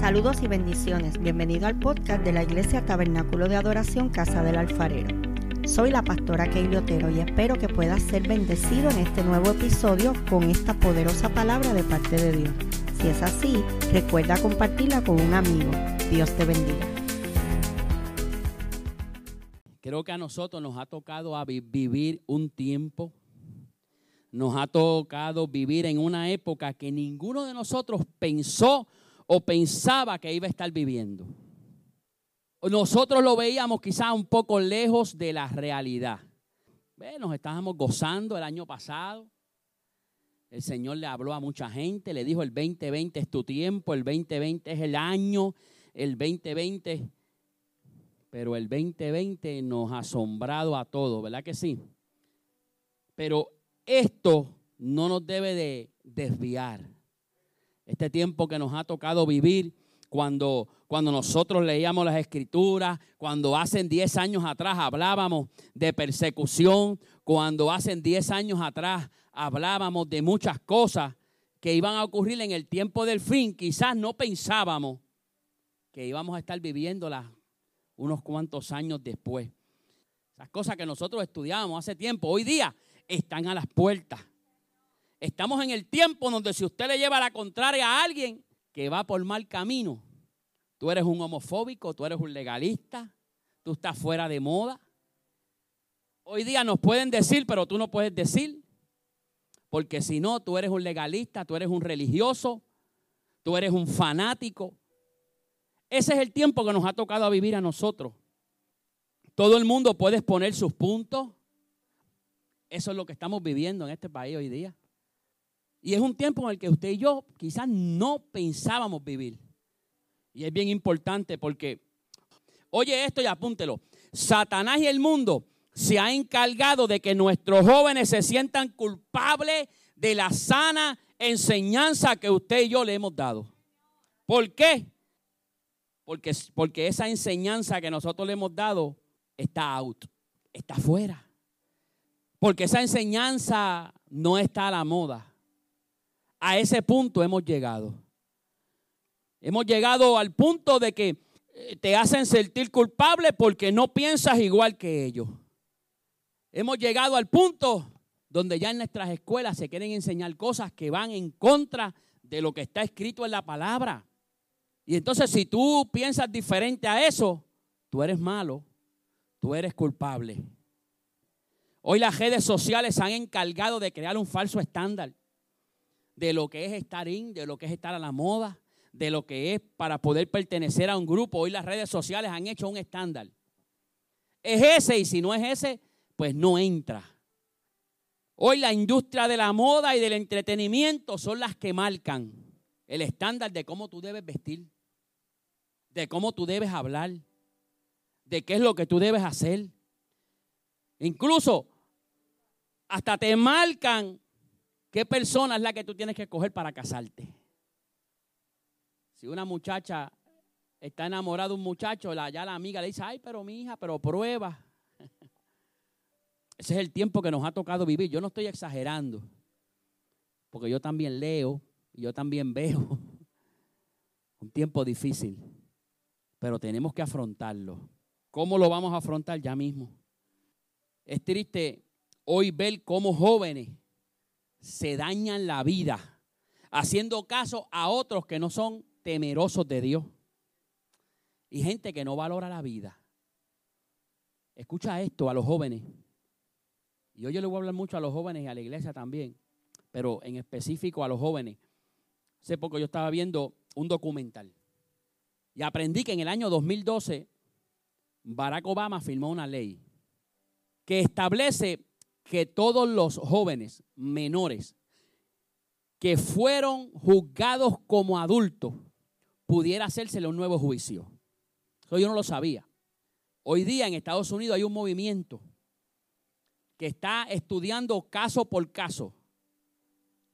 Saludos y bendiciones. Bienvenido al podcast de la Iglesia Tabernáculo de Adoración Casa del Alfarero. Soy la pastora Keili Otero y espero que puedas ser bendecido en este nuevo episodio con esta poderosa palabra de parte de Dios. Si es así, recuerda compartirla con un amigo. Dios te bendiga. Creo que a nosotros nos ha tocado vivir un tiempo, nos ha tocado vivir en una época que ninguno de nosotros pensó o pensaba que iba a estar viviendo. Nosotros lo veíamos quizás un poco lejos de la realidad. Ve, Nos estábamos gozando el año pasado. El Señor le habló a mucha gente, le dijo el 2020 es tu tiempo, el 2020 es el año, el 2020 pero el 2020 nos ha asombrado a todos, ¿verdad que sí? Pero esto no nos debe de desviar. Este tiempo que nos ha tocado vivir cuando, cuando nosotros leíamos las escrituras, cuando hace 10 años atrás hablábamos de persecución, cuando hace 10 años atrás hablábamos de muchas cosas que iban a ocurrir en el tiempo del fin, quizás no pensábamos que íbamos a estar viviéndolas unos cuantos años después. Esas cosas que nosotros estudiábamos hace tiempo, hoy día están a las puertas. Estamos en el tiempo donde si usted le lleva la contraria a alguien que va por mal camino, tú eres un homofóbico, tú eres un legalista, tú estás fuera de moda. Hoy día nos pueden decir, pero tú no puedes decir, porque si no, tú eres un legalista, tú eres un religioso, tú eres un fanático. Ese es el tiempo que nos ha tocado vivir a nosotros. Todo el mundo puede exponer sus puntos. Eso es lo que estamos viviendo en este país hoy día. Y es un tiempo en el que usted y yo quizás no pensábamos vivir. Y es bien importante porque, oye esto y apúntelo, Satanás y el mundo se ha encargado de que nuestros jóvenes se sientan culpables de la sana enseñanza que usted y yo le hemos dado. ¿Por qué? Porque, porque esa enseñanza que nosotros le hemos dado está out, está fuera. Porque esa enseñanza no está a la moda. A ese punto hemos llegado. Hemos llegado al punto de que eh, te hacen sentir culpable porque no piensas igual que ellos. Hemos llegado al punto donde ya en nuestras escuelas se quieren enseñar cosas que van en contra de lo que está escrito en la palabra. Y entonces si tú piensas diferente a eso, tú eres malo, tú eres culpable. Hoy las redes sociales se han encargado de crear un falso estándar de lo que es estar in, de lo que es estar a la moda, de lo que es para poder pertenecer a un grupo. Hoy las redes sociales han hecho un estándar. Es ese y si no es ese, pues no entra. Hoy la industria de la moda y del entretenimiento son las que marcan el estándar de cómo tú debes vestir, de cómo tú debes hablar, de qué es lo que tú debes hacer. Incluso hasta te marcan qué persona es la que tú tienes que escoger para casarte. Si una muchacha está enamorada de un muchacho, ya la amiga le dice, ay, pero mi hija, pero prueba. Ese es el tiempo que nos ha tocado vivir. Yo no estoy exagerando, porque yo también leo y yo también veo. Un tiempo difícil, pero tenemos que afrontarlo. ¿Cómo lo vamos a afrontar ya mismo? Es triste hoy ver cómo jóvenes se dañan la vida haciendo caso a otros que no son temerosos de Dios. Y gente que no valora la vida. Escucha esto a los jóvenes. Y hoy yo le voy a hablar mucho a los jóvenes y a la iglesia también, pero en específico a los jóvenes. Hace poco yo estaba viendo un documental y aprendí que en el año 2012 Barack Obama firmó una ley que establece que todos los jóvenes menores que fueron juzgados como adultos pudiera hacérsele un nuevo juicio. Eso yo no lo sabía. Hoy día en Estados Unidos hay un movimiento que está estudiando caso por caso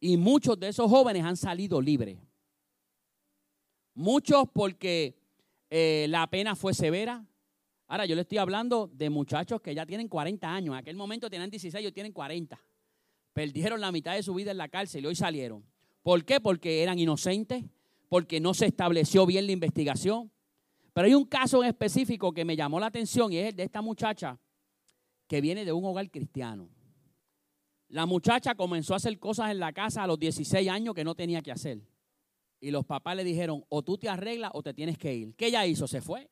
y muchos de esos jóvenes han salido libres. Muchos porque eh, la pena fue severa. Ahora yo le estoy hablando de muchachos que ya tienen 40 años. En aquel momento tenían 16, ellos tienen 40. Perdieron la mitad de su vida en la cárcel y hoy salieron. ¿Por qué? Porque eran inocentes, porque no se estableció bien la investigación. Pero hay un caso en específico que me llamó la atención y es el de esta muchacha que viene de un hogar cristiano. La muchacha comenzó a hacer cosas en la casa a los 16 años que no tenía que hacer. Y los papás le dijeron, o tú te arreglas o te tienes que ir. ¿Qué ella hizo? Se fue.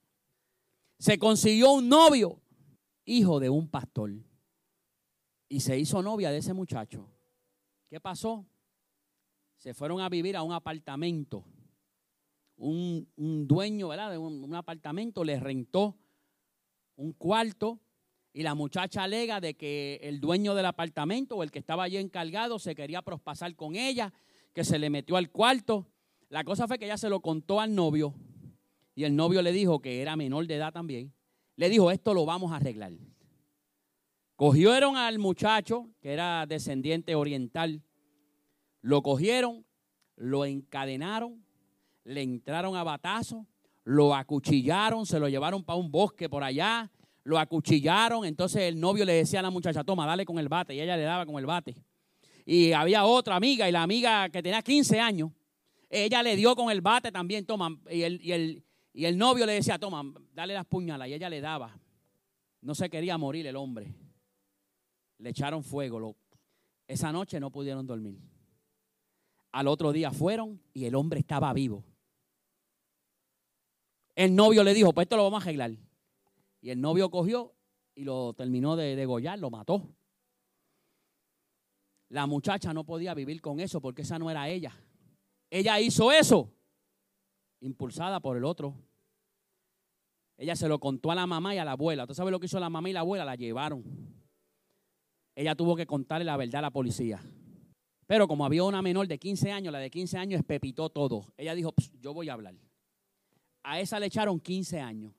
Se consiguió un novio, hijo de un pastor. Y se hizo novia de ese muchacho. ¿Qué pasó? Se fueron a vivir a un apartamento un, dueño ¿verdad? de un, apartamento le rentó un cuarto y la muchacha alega de que el dueño del apartamento o el que estaba allí encargado se quería prospasar con ella, que se le metió al cuarto. La cosa fue que ella se lo contó al novio y el novio le dijo que era menor de edad también. Le dijo, esto lo vamos a arreglar. Cogieron al muchacho, que era descendiente oriental, lo cogieron, lo encadenaron le entraron a batazo, lo acuchillaron, se lo llevaron para un bosque por allá, lo acuchillaron, entonces el novio le decía a la muchacha, toma, dale con el bate, y ella le daba con el bate. Y había otra amiga, y la amiga que tenía 15 años, ella le dio con el bate también, toma, y el, y el, y el novio le decía, toma, dale las puñalas, y ella le daba. No se quería morir el hombre. Le echaron fuego. esa noche no pudieron dormir. Al otro día fueron y el hombre estaba vivo. El novio le dijo, pues esto lo vamos a arreglar. Y el novio cogió y lo terminó de degollar, lo mató. La muchacha no podía vivir con eso porque esa no era ella. Ella hizo eso, impulsada por el otro. Ella se lo contó a la mamá y a la abuela. ¿Usted sabe lo que hizo la mamá y la abuela? La llevaron. Ella tuvo que contarle la verdad a la policía. Pero como había una menor de 15 años, la de 15 años espepitó todo. Ella dijo, yo voy a hablar. A esa le echaron 15 años.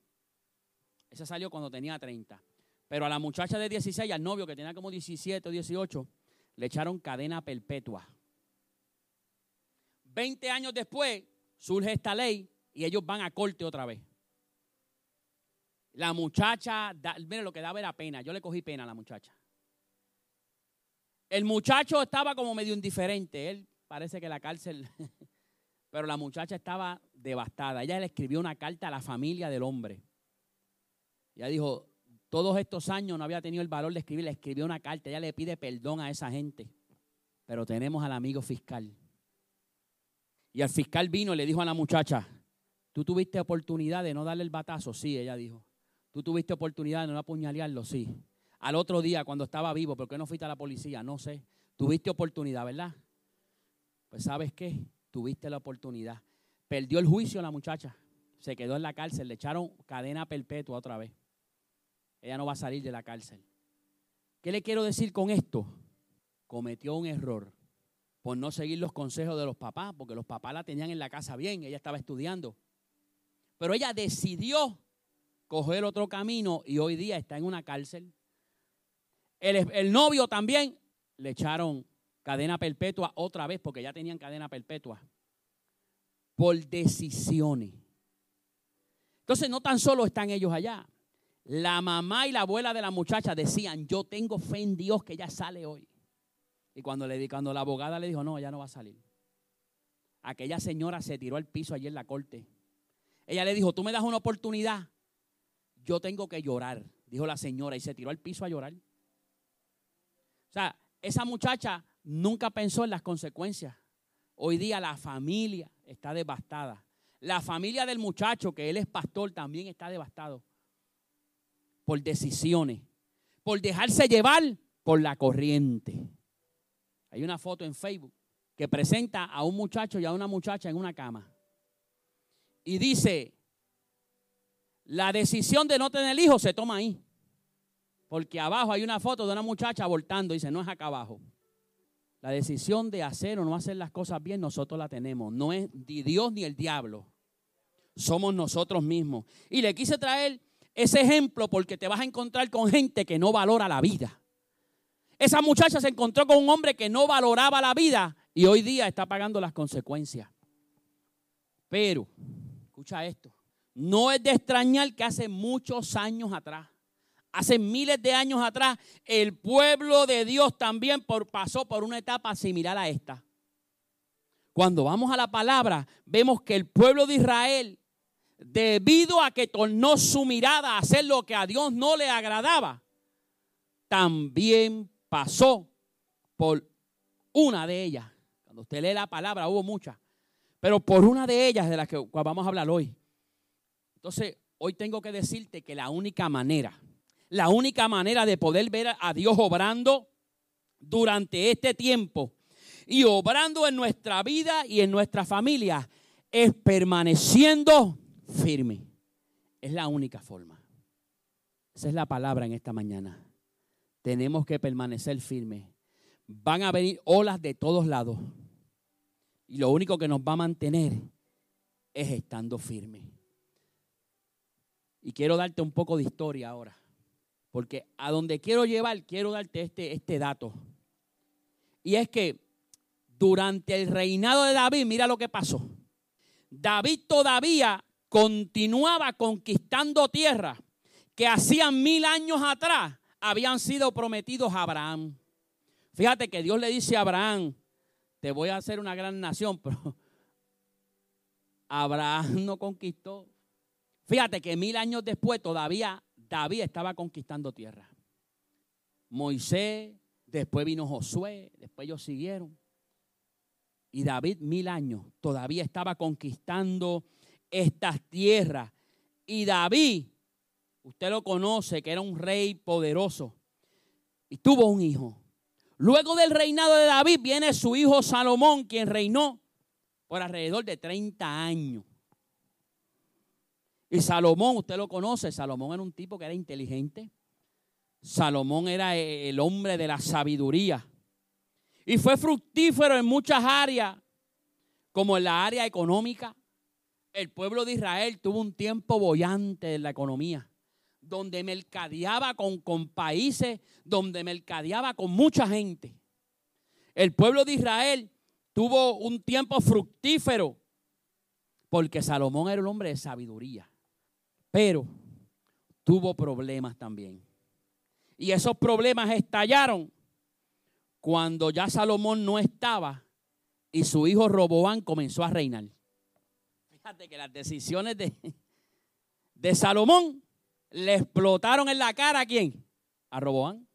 Esa salió cuando tenía 30. Pero a la muchacha de 16, al novio que tenía como 17 o 18, le echaron cadena perpetua. 20 años después surge esta ley y ellos van a corte otra vez. La muchacha, mire lo que daba era pena. Yo le cogí pena a la muchacha. El muchacho estaba como medio indiferente. Él parece que la cárcel Pero la muchacha estaba devastada. Ella le escribió una carta a la familia del hombre. Ella dijo, todos estos años no había tenido el valor de escribir, le escribió una carta. Ella le pide perdón a esa gente. Pero tenemos al amigo fiscal. Y el fiscal vino y le dijo a la muchacha, ¿tú tuviste oportunidad de no darle el batazo? Sí, ella dijo. ¿Tú tuviste oportunidad de no apuñalearlo? Sí. Al otro día, cuando estaba vivo, ¿por qué no fuiste a la policía? No sé. Tuviste oportunidad, ¿verdad? Pues sabes qué, tuviste la oportunidad. Perdió el juicio la muchacha, se quedó en la cárcel, le echaron cadena perpetua otra vez. Ella no va a salir de la cárcel. ¿Qué le quiero decir con esto? Cometió un error por no seguir los consejos de los papás, porque los papás la tenían en la casa bien, ella estaba estudiando. Pero ella decidió coger otro camino y hoy día está en una cárcel. El, el novio también le echaron cadena perpetua otra vez, porque ya tenían cadena perpetua, por decisiones. Entonces no tan solo están ellos allá, la mamá y la abuela de la muchacha decían, yo tengo fe en Dios que ella sale hoy. Y cuando, le, cuando la abogada le dijo, no, ella no va a salir. Aquella señora se tiró al piso allí en la corte. Ella le dijo, tú me das una oportunidad, yo tengo que llorar, dijo la señora, y se tiró al piso a llorar. O sea, esa muchacha nunca pensó en las consecuencias. Hoy día la familia está devastada. La familia del muchacho, que él es pastor, también está devastado por decisiones, por dejarse llevar por la corriente. Hay una foto en Facebook que presenta a un muchacho y a una muchacha en una cama. Y dice, la decisión de no tener hijos se toma ahí. Porque abajo hay una foto de una muchacha abortando. Dice, no es acá abajo. La decisión de hacer o no hacer las cosas bien, nosotros la tenemos. No es ni Dios ni el diablo. Somos nosotros mismos. Y le quise traer ese ejemplo porque te vas a encontrar con gente que no valora la vida. Esa muchacha se encontró con un hombre que no valoraba la vida y hoy día está pagando las consecuencias. Pero, escucha esto, no es de extrañar que hace muchos años atrás Hace miles de años atrás, el pueblo de Dios también pasó por una etapa similar a esta. Cuando vamos a la palabra, vemos que el pueblo de Israel, debido a que tornó su mirada a hacer lo que a Dios no le agradaba, también pasó por una de ellas. Cuando usted lee la palabra, hubo muchas, pero por una de ellas de las que vamos a hablar hoy. Entonces, hoy tengo que decirte que la única manera, la única manera de poder ver a Dios obrando durante este tiempo y obrando en nuestra vida y en nuestra familia es permaneciendo firme. Es la única forma. Esa es la palabra en esta mañana. Tenemos que permanecer firmes. Van a venir olas de todos lados. Y lo único que nos va a mantener es estando firme. Y quiero darte un poco de historia ahora. Porque a donde quiero llevar, quiero darte este, este dato. Y es que durante el reinado de David, mira lo que pasó. David todavía continuaba conquistando tierra que hacían mil años atrás habían sido prometidos a Abraham. Fíjate que Dios le dice a Abraham, te voy a hacer una gran nación, pero Abraham no conquistó. Fíjate que mil años después todavía David estaba conquistando tierra. Moisés, después vino Josué, después ellos siguieron. Y David mil años todavía estaba conquistando estas tierras. Y David, usted lo conoce, que era un rey poderoso. Y tuvo un hijo. Luego del reinado de David viene su hijo Salomón, quien reinó por alrededor de 30 años. Y Salomón, usted lo conoce, Salomón era un tipo que era inteligente. Salomón era el hombre de la sabiduría. Y fue fructífero en muchas áreas, como en la área económica. El pueblo de Israel tuvo un tiempo bollante en la economía, donde mercadeaba con, con países, donde mercadeaba con mucha gente. El pueblo de Israel tuvo un tiempo fructífero, porque Salomón era un hombre de sabiduría, pero tuvo problemas también. Y esos problemas estallaron cuando ya Salomón no estaba y su hijo Roboán comenzó a reinar. Fíjate que las decisiones de, de Salomón le explotaron en la cara a quién? A Roboán.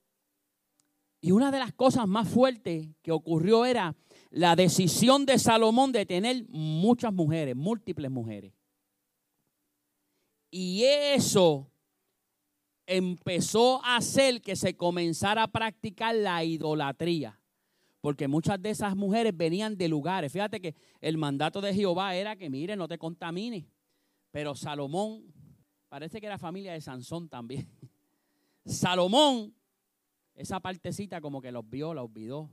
Y una de las cosas más fuertes que ocurrió era la decisión de Salomón de tener muchas mujeres, múltiples mujeres. Y eso empezó a hacer que se comenzara a practicar la idolatría. Porque muchas de esas mujeres venían de lugares. Fíjate que el mandato de Jehová era que, mire, no te contamines. Pero Salomón, parece que era familia de Sansón también. Salomón, esa partecita como que los vio, la olvidó.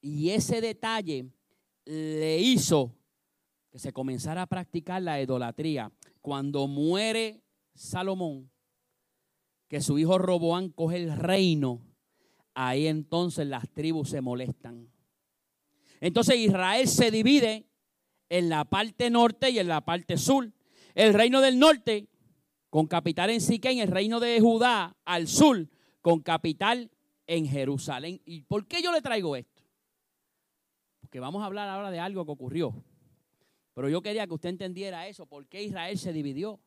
Y ese detalle le hizo que se comenzara a practicar la idolatría. Cuando muere Salomón, que su hijo Roboán coge el reino, ahí entonces las tribus se molestan. Entonces Israel se divide en la parte norte y en la parte sur. El reino del norte con capital en Siquén, el reino de Judá al sur con capital en Jerusalén. ¿Y por qué yo le traigo esto? Porque vamos a hablar ahora de algo que ocurrió. Pero yo quería que usted entendiera eso, por qué Israel se dividió.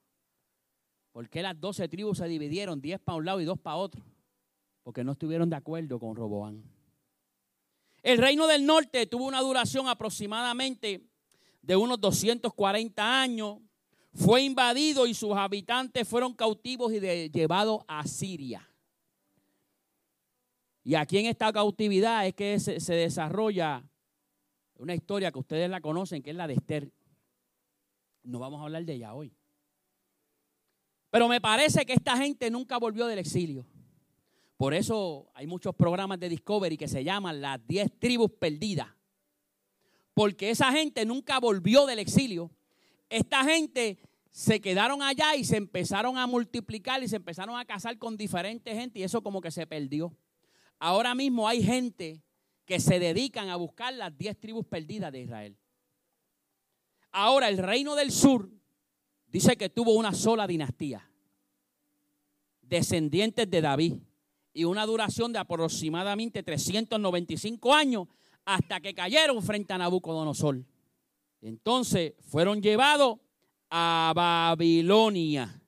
¿Por qué las doce tribus se dividieron, diez para un lado y dos para otro? Porque no estuvieron de acuerdo con Roboán. El reino del norte tuvo una duración aproximadamente de unos 240 años. Fue invadido y sus habitantes fueron cautivos y llevados a Siria. Y aquí en esta cautividad es que se, se desarrolla una historia que ustedes la conocen, que es la de Esther. No vamos a hablar de ella hoy. Pero me parece que esta gente nunca volvió del exilio. Por eso hay muchos programas de Discovery que se llaman las 10 tribus perdidas. Porque esa gente nunca volvió del exilio. Esta gente se quedaron allá y se empezaron a multiplicar y se empezaron a casar con diferentes gente y eso como que se perdió. Ahora mismo hay gente que se dedican a buscar las 10 tribus perdidas de Israel. Ahora el reino del sur dice que tuvo una sola dinastía, descendientes de David, y una duración de aproximadamente 395 años hasta que cayeron frente a Nabucodonosor. Entonces fueron llevados a Babilonia.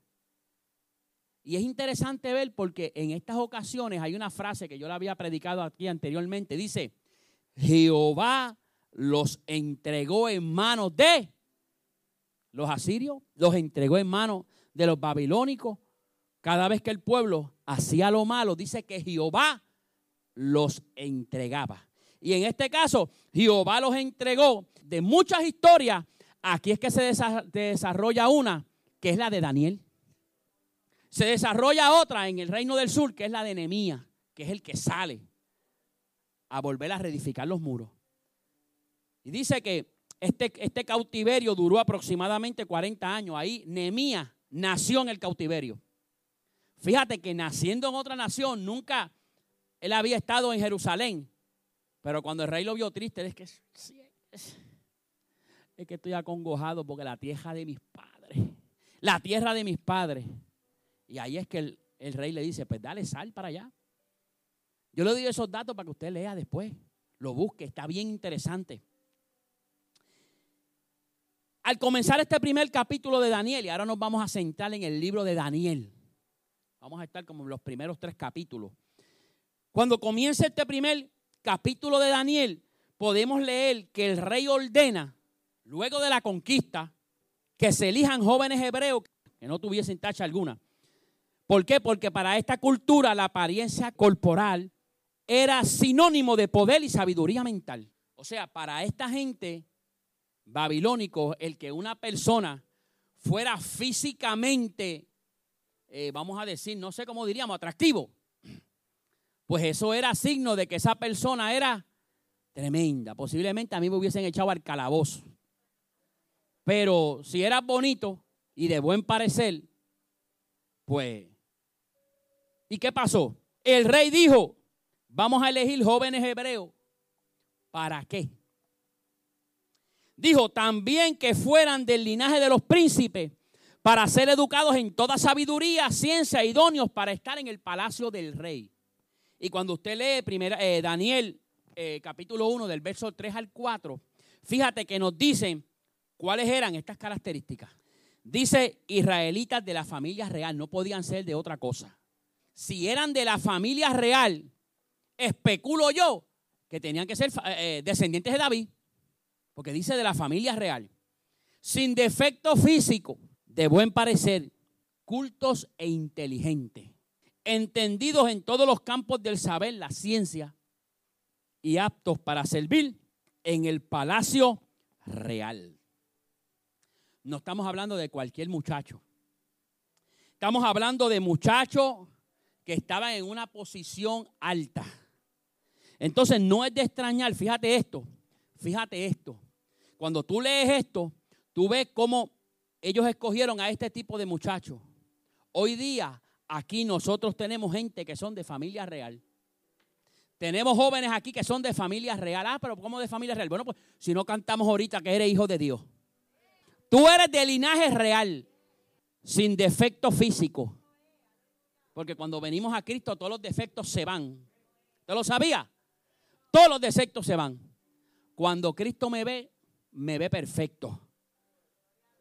Y es interesante ver porque en estas ocasiones hay una frase que yo la había predicado aquí anteriormente. Dice, Jehová los entregó en manos de los asirios, los entregó en manos de los babilónicos. Cada vez que el pueblo hacía lo malo, dice que Jehová los entregaba. Y en este caso, Jehová los entregó de muchas historias. Aquí es que se desarrolla una, que es la de Daniel. Se desarrolla otra en el reino del sur, que es la de Nehemías, que es el que sale a volver a reedificar los muros. Y dice que este, este cautiverio duró aproximadamente 40 años. Ahí Nehemías nació en el cautiverio. Fíjate que naciendo en otra nación, nunca él había estado en Jerusalén. Pero cuando el rey lo vio triste, es que, es, que estoy acongojado porque la tierra de mis padres, la tierra de mis padres. Y ahí es que el, rey le dice, pues dale sal para allá. Yo le doy esos datos para que usted lea después, lo busque, está bien interesante. Al comenzar este primer capítulo de Daniel, y ahora nos vamos a centrar en el libro de Daniel, vamos a estar como en los primeros tres capítulos. Cuando comienza este primer capítulo de Daniel, podemos leer que el rey ordena, luego de la conquista, que se elijan jóvenes hebreos que no tuviesen tacha alguna. ¿Por qué? Porque para esta cultura la apariencia corporal era sinónimo de poder y sabiduría mental. O sea, para esta gente babilónico, el que una persona fuera físicamente, eh, vamos a decir, no sé cómo diríamos, atractivo, pues eso era signo de que esa persona era tremenda. Posiblemente a mí me hubiesen echado al calabozo. Pero si era bonito y de buen parecer, pues... ¿Y qué pasó? El rey dijo, vamos a elegir jóvenes hebreos. ¿Para qué? Dijo también que fueran del linaje de los príncipes para ser educados en toda sabiduría, ciencia, idóneos para estar en el palacio del rey. Y cuando usted lee primera, eh, Daniel eh, capítulo 1 del verso 3 al 4, fíjate que nos dicen cuáles eran estas características. Dice israelitas de la familia real, no podían ser de otra cosa. Si eran de la familia real, especulo yo que tenían que ser eh, descendientes de David, porque dice de la familia real, sin defecto físico, de buen parecer, cultos e inteligentes entendidos en todos los campos del saber, la ciencia, y aptos para servir en el palacio real. No estamos hablando de cualquier muchacho. Estamos hablando de muchachos que estaban en una posición alta. Entonces no es de extrañar, fíjate esto, fíjate esto. Cuando tú lees esto, tú ves cómo ellos escogieron a este tipo de muchachos. Hoy día Aquí nosotros tenemos gente que son de familia real. Tenemos jóvenes aquí que son de familia real. Ah, pero ¿cómo de familia real? Bueno, pues si no cantamos ahorita que eres hijo de Dios. Tú eres de linaje real, sin defecto físico. Porque cuando venimos a Cristo todos los defectos se van. ¿Te lo sabía? Todos los defectos se van. Cuando Cristo me ve, me ve perfecto.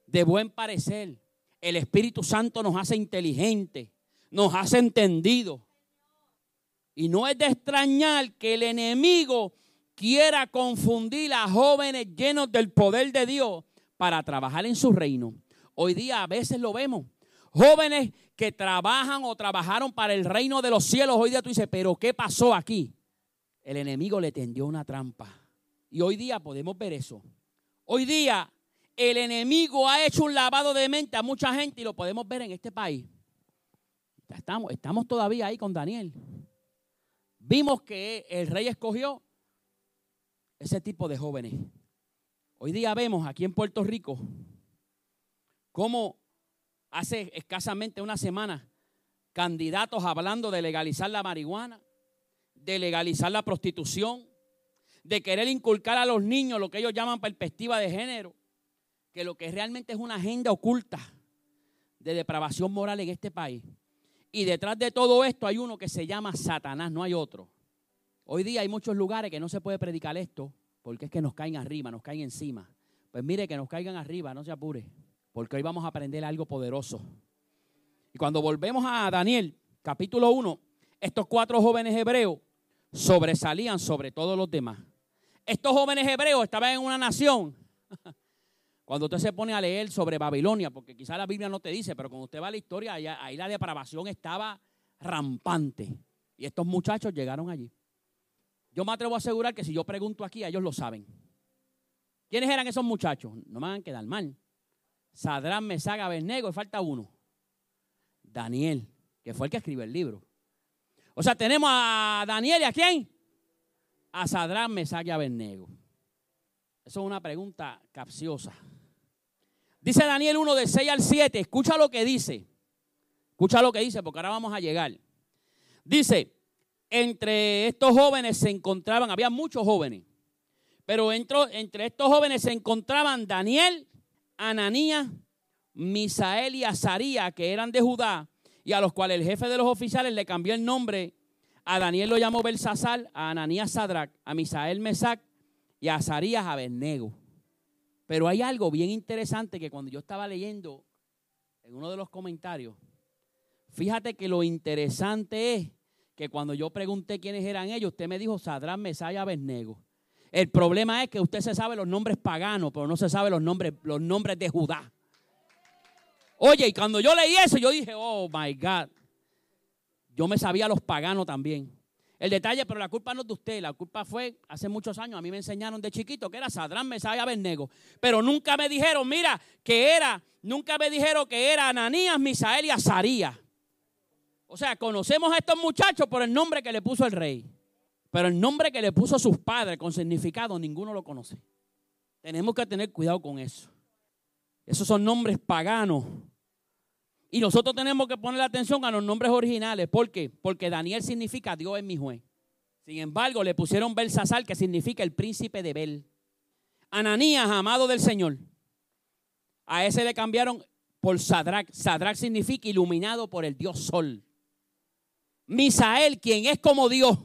De buen parecer. El Espíritu Santo nos hace inteligentes nos hace entendido. Y no es de extrañar que el enemigo quiera confundir a jóvenes llenos del poder de Dios para trabajar en su reino. Hoy día a veces lo vemos. Jóvenes que trabajan o trabajaron para el reino de los cielos. Hoy día tú dices, pero ¿qué pasó aquí? El enemigo le tendió una trampa. Y hoy día podemos ver eso. Hoy día el enemigo ha hecho un lavado de mente a mucha gente y lo podemos ver en este país. Estamos, estamos todavía ahí con Daniel. Vimos que el rey escogió ese tipo de jóvenes. Hoy día vemos aquí en Puerto Rico cómo hace escasamente una semana candidatos hablando de legalizar la marihuana, de legalizar la prostitución, de querer inculcar a los niños lo que ellos llaman perspectiva de género, que lo que realmente es una agenda oculta de depravación moral en este país. Y detrás de todo esto hay uno que se llama Satanás, no hay otro. Hoy día hay muchos lugares que no se puede predicar esto porque es que nos caen arriba, nos caen encima. Pues mire, que nos caigan arriba, no se apure, porque hoy vamos a aprender algo poderoso. Y cuando volvemos a Daniel, capítulo 1, estos cuatro jóvenes hebreos sobresalían sobre todos los demás. Estos jóvenes hebreos estaban en una nación. Cuando usted se pone a leer sobre Babilonia, porque quizá la Biblia no te dice, pero cuando usted va a la historia, ahí, la depravación estaba rampante. Y estos muchachos llegaron allí. Yo me atrevo a asegurar que si yo pregunto aquí, ellos lo saben. ¿Quiénes eran esos muchachos? No me van a quedar mal. Sadrán, Mesaga, Abednego, y falta uno. Daniel, que fue el que escribió el libro. O sea, tenemos a Daniel y a quién? A Sadrán, Mesaga y Abednego. Eso es una pregunta capciosa. Dice Daniel 1 de 6 al 7. Escucha lo que dice. Escucha lo que dice, porque ahora vamos a llegar. Dice, entre estos jóvenes se encontraban, había muchos jóvenes, pero entre estos jóvenes se encontraban Daniel, Ananías, Misael y Azaría, que eran de Judá, y a los cuales el jefe de los oficiales le cambió el nombre. A Daniel lo llamó Belsasar, a Ananías Sadrach, a Misael Mesac y a Azarías Abednego. Pero hay algo bien interesante que cuando yo estaba leyendo en uno de los comentarios, fíjate que lo interesante es que cuando yo pregunté quiénes eran ellos, usted me dijo Sadrán, Mesaya, Abednego. El problema es que usted se sabe los nombres paganos, pero no se sabe los nombres, los nombres de Judá. Oye, y cuando yo leí eso, yo dije, oh my God. Yo me sabía los paganos también. El detalle, pero la culpa no es de usted, la culpa fue hace muchos años. A mí me enseñaron de chiquito que era Sadrán, Mesaya y Abednego. Pero nunca me dijeron, mira, que era, nunca me dijeron que era Ananías, Misael y Azarías. O sea, conocemos a estos muchachos por el nombre que le puso el rey. Pero el nombre que le puso a sus padres con significado, ninguno lo conoce. Tenemos que tener cuidado con eso. Esos son nombres paganos. Y nosotros tenemos que poner atención a los nombres originales. ¿Por qué? Porque Daniel significa Dios es mi juez. Sin embargo, le pusieron Belsasar, que significa el príncipe de Bel. Ananías, amado del Señor. A ese le cambiaron por Sadrach. Sadrach significa iluminado por el Dios Sol. Misael, quien es como Dios.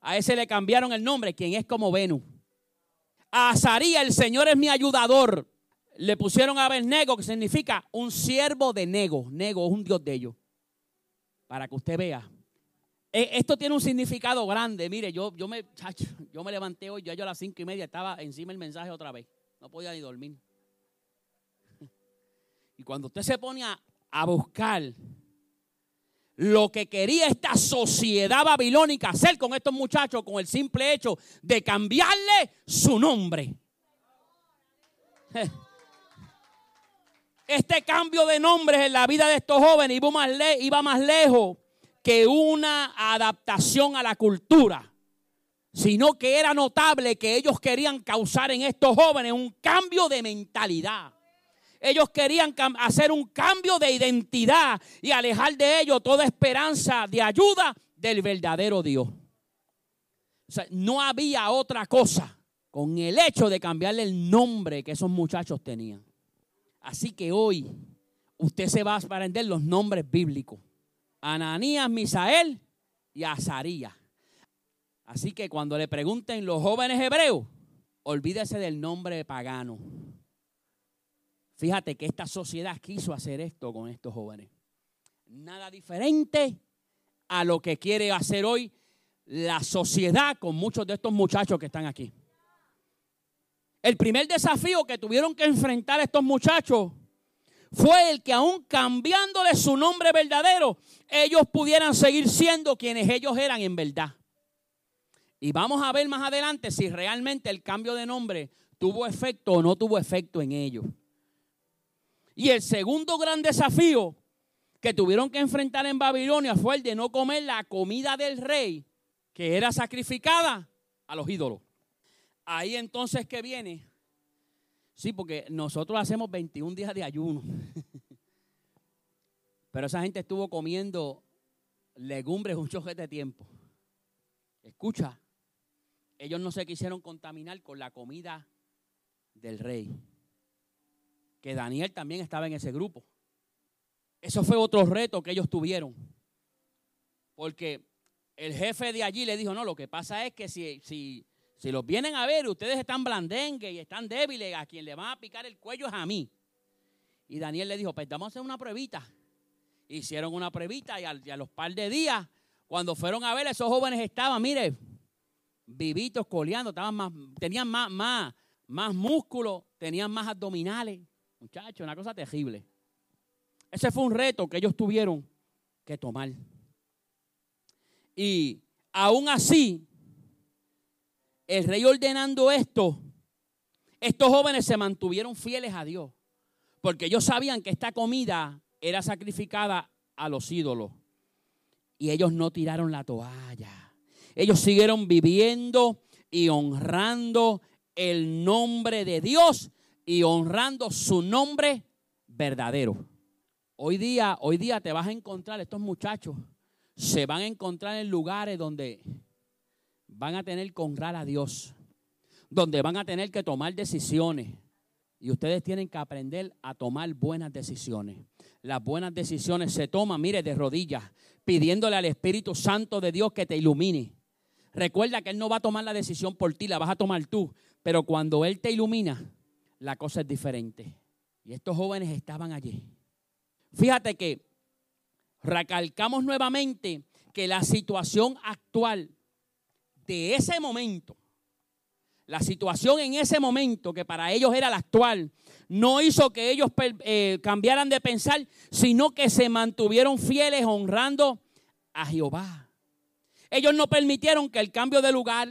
A ese le cambiaron el nombre, quien es como Venus. A Azaría, el Señor es mi ayudador. Le pusieron a Abednego, que significa un siervo de Nego. Nego es un dios de ellos. Para que usted vea. E, esto tiene un significado grande. Mire, yo, yo, me, yo me levanté hoy, yo a las cinco y media estaba encima el mensaje otra vez. No podía ni dormir. Y cuando usted se pone a buscar lo que quería esta sociedad babilónica hacer con estos muchachos con el simple hecho de cambiarle su nombre. Este cambio de nombres en la vida de estos jóvenes iba más, iba más lejos que una adaptación a la cultura, sino que era notable que ellos querían causar en estos jóvenes un cambio de mentalidad. Ellos querían hacer un cambio de identidad y alejar de ellos toda esperanza de ayuda del verdadero Dios. No había otra cosa con el hecho de cambiarle el nombre que esos muchachos tenían. Así que hoy usted se va a aprender los nombres bíblicos. Ananías, Misael y Azarías. Así que cuando le pregunten los jóvenes hebreos, olvídese del nombre pagano. Fíjate que esta sociedad quiso hacer esto con estos jóvenes. Nada diferente a lo que quiere hacer hoy la sociedad con muchos de estos muchachos que están aquí. El primer desafío que tuvieron que enfrentar estos muchachos fue el que aún cambiándole su nombre verdadero, ellos pudieran seguir siendo quienes ellos eran en verdad. Y vamos a ver más adelante si realmente el cambio de nombre tuvo efecto o no tuvo efecto en ellos. Y el segundo gran desafío que tuvieron que enfrentar en Babilonia fue el de no comer la comida del rey que era sacrificada a los ídolos. Ahí entonces que viene. Sí, porque nosotros hacemos 21 días de ayuno. Pero esa gente estuvo comiendo legumbres un choque de tiempo. Escucha, ellos no se quisieron contaminar con la comida del rey que Daniel también estaba en ese grupo. Eso fue otro reto que ellos tuvieron. Porque el jefe de allí le dijo, no, lo que pasa es que si, si, si los vienen a ver, ustedes están blandengues y están débiles, a quien le van a picar el cuello es a mí. Y Daniel le dijo, pues vamos a hacer una pruebita. Hicieron una pruebita y a, los par de días, cuando fueron a ver, esos jóvenes estaban, mire, vivitos, coleando, estaban más, tenían más, más, más músculo, tenían más abdominales. Muchachos, una cosa terrible. Ese fue un reto que ellos tuvieron que tomar. Y aún así, el rey ordenando esto, estos jóvenes se mantuvieron fieles a Dios, porque ellos sabían que esta comida era sacrificada a los ídolos. Y ellos no tiraron la toalla. Ellos siguieron viviendo y honrando el nombre de Dios y honrando su nombre verdadero. Hoy día, hoy día te vas a encontrar, estos muchachos se van a encontrar en lugares donde van a tener que honrar a Dios, donde van a tener que tomar decisiones. Y ustedes tienen que aprender a tomar buenas decisiones. Las buenas decisiones se toman, mire, de rodillas, pidiéndole al Espíritu Santo de Dios que te ilumine. Recuerda que Él no va a tomar la decisión por ti, la vas a tomar tú. Pero cuando Él te ilumina, la cosa es diferente. Y estos jóvenes estaban allí. Fíjate que recalcamos nuevamente que la situación actual de ese momento, la situación en ese momento que para ellos era la actual, no hizo que ellos eh, cambiaran de pensar, sino que se mantuvieron fieles honrando a Jehová. Ellos no permitieron que el cambio de lugar,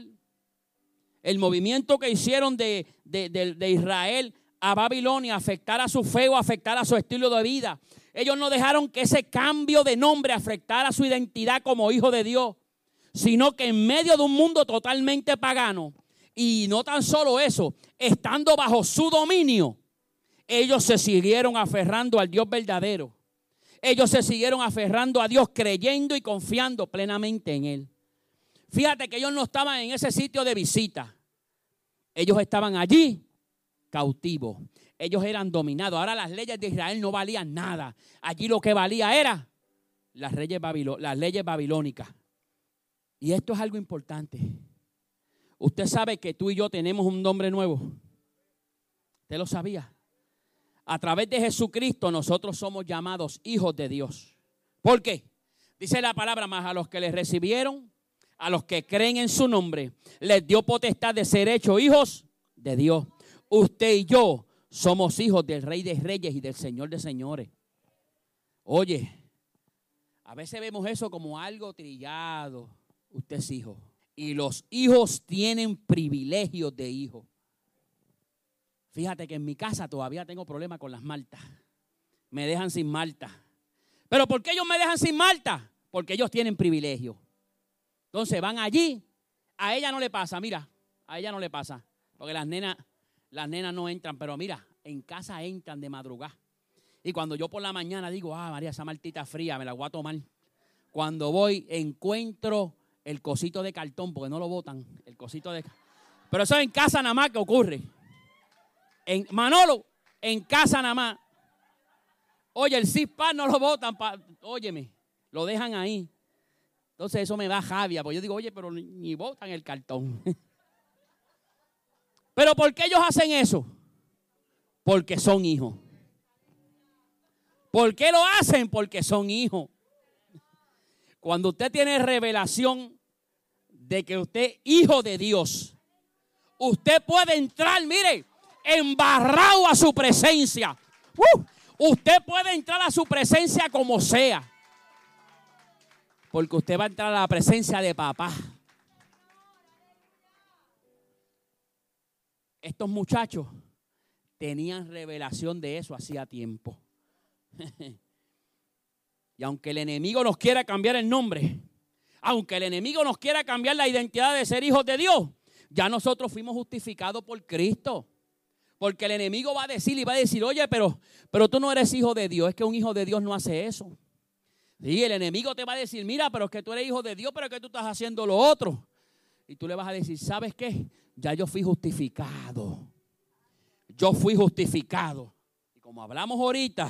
el movimiento que hicieron de, de Israel a Babilonia afectara su fe o afectara su estilo de vida. Ellos no dejaron que ese cambio de nombre afectara su identidad como hijo de Dios, sino que en medio de un mundo totalmente pagano, y no tan solo eso, estando bajo su dominio, ellos se siguieron aferrando al Dios verdadero. Ellos se siguieron aferrando a Dios, creyendo y confiando plenamente en Él. Fíjate que ellos no estaban en ese sitio de visita. Ellos estaban allí cautivos ellos eran dominados. Ahora las leyes de Israel no valían nada. Allí lo que valía era las, las leyes babilónicas. Y esto es algo importante. Usted sabe que tú y yo tenemos un nombre nuevo. ¿Usted lo sabía? A través de Jesucristo nosotros somos llamados hijos de Dios. ¿Por qué? Dice la palabra más a los que les recibieron, a los que creen en su nombre, les dio potestad de ser hechos hijos de Dios. Usted y yo somos hijos del Rey de Reyes y del Señor de Señores. Oye, a veces vemos eso como algo trillado. Usted es hijo. Y los hijos tienen privilegios de hijo. Fíjate que en mi casa todavía tengo problemas con las maltas. Me dejan sin malta. ¿Pero por qué ellos me dejan sin malta? Porque ellos tienen privilegio. Entonces van allí. A ella no le pasa, mira, a ella no le pasa. Porque las nenas, las nenas no entran, pero mira, en casa entran de madrugada. Y cuando yo por la mañana digo, ah, María, esa maltita fría, me la voy a tomar. Cuando voy, encuentro el cosito de cartón, porque no lo botan, el cosito de Pero eso en casa nada más que ocurre. En Manolo, en casa nada más. Oye, el CISPAR no lo botan, óyeme, lo dejan ahí. Entonces eso me da javia, porque yo digo, oye, pero ni botan el cartón. Pero ¿por qué ellos hacen eso? Porque son hijos. ¿Por qué lo hacen? Porque son hijos. Cuando usted tiene revelación de que usted es hijo de Dios, usted puede entrar, mire, embarrado a su presencia. Uh, usted puede entrar a su presencia como sea. Porque usted va a entrar a la presencia de papá. estos muchachos tenían revelación de eso hacía tiempo. y aunque el enemigo nos quiera cambiar el nombre, aunque el enemigo nos quiera cambiar la identidad de ser hijos de Dios, ya nosotros fuimos justificados por Cristo. Porque el enemigo va a decir y va a decir, oye, pero, pero tú no eres hijo de Dios. Es que un hijo de Dios no hace eso. Y el enemigo te va a decir, mira, pero es que tú eres hijo de Dios, pero es que tú estás haciendo lo otro. Y tú le vas a decir, ¿sabes qué? ya yo fui justificado. Yo fui justificado. Y como hablamos ahorita,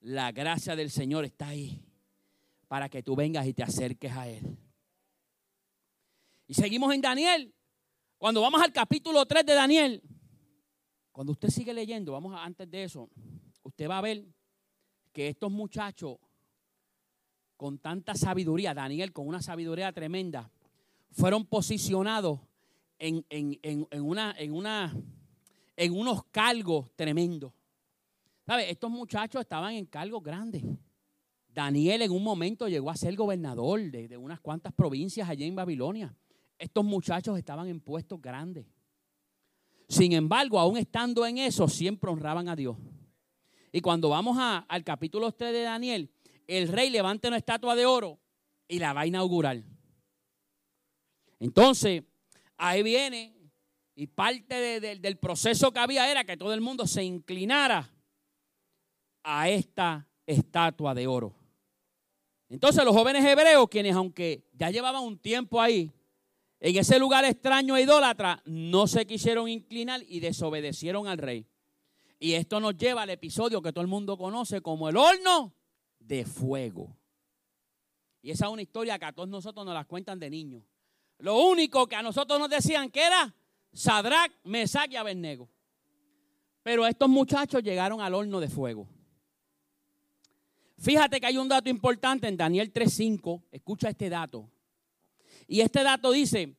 la gracia del Señor está ahí para que tú vengas y te acerques a Él. Y seguimos en Daniel. Cuando vamos al capítulo 3 de Daniel, cuando usted sigue leyendo, vamos antes de eso, usted va a ver que estos muchachos con tanta sabiduría, Daniel con una sabiduría tremenda, fueron posicionados en, una, en, una, en unos cargos tremendos. ¿Sabe? Estos muchachos estaban en cargos grandes. Daniel en un momento llegó a ser gobernador de, de unas cuantas provincias allí en Babilonia. Estos muchachos estaban en puestos grandes. Sin embargo, aún estando en eso, siempre honraban a Dios. Y cuando vamos al capítulo 3 de Daniel, el rey levanta una estatua de oro y la va a inaugurar. Entonces, ahí viene y parte del proceso que había era que todo el mundo se inclinara a esta estatua de oro. Entonces los jóvenes hebreos, quienes aunque ya llevaban un tiempo ahí, en ese lugar extraño e idólatra, no se quisieron inclinar y desobedecieron al rey. Y esto nos lleva al episodio que todo el mundo conoce como el horno de fuego. Y esa es una historia que a todos nosotros nos la cuentan de niños. Lo único que a nosotros nos decían que era Sadrach, Mesach y Abednego. Pero estos muchachos llegaron al horno de fuego. Fíjate que hay un dato importante en Daniel 3.5. Escucha este dato. Y este dato dice,